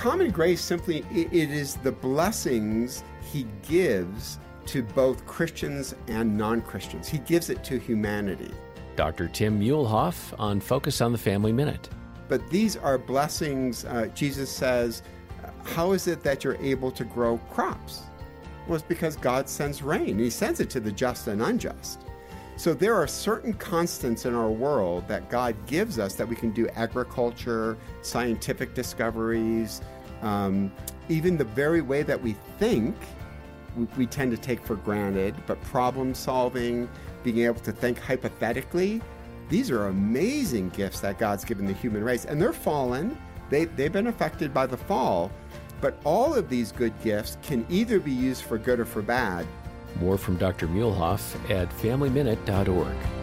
common grace simply it is the blessings he gives to both Christians and non-Christians. He gives it to humanity. Dr. Tim Muehlhoff on Focus on the Family Minute. But these are blessings. Uh, Jesus says, How is it that you're able to grow crops? Well, it's because God sends rain. He sends it to the just and unjust. So there are certain constants in our world that God gives us that we can do agriculture, scientific discoveries, um, even the very way that we think, we, we tend to take for granted, but problem solving, being able to think hypothetically, these are amazing gifts that God's given the human race. And they're fallen, they, they've been affected by the fall. But all of these good gifts can either be used for good or for bad. More from Dr. Muehlhoff at FamilyMinute.org.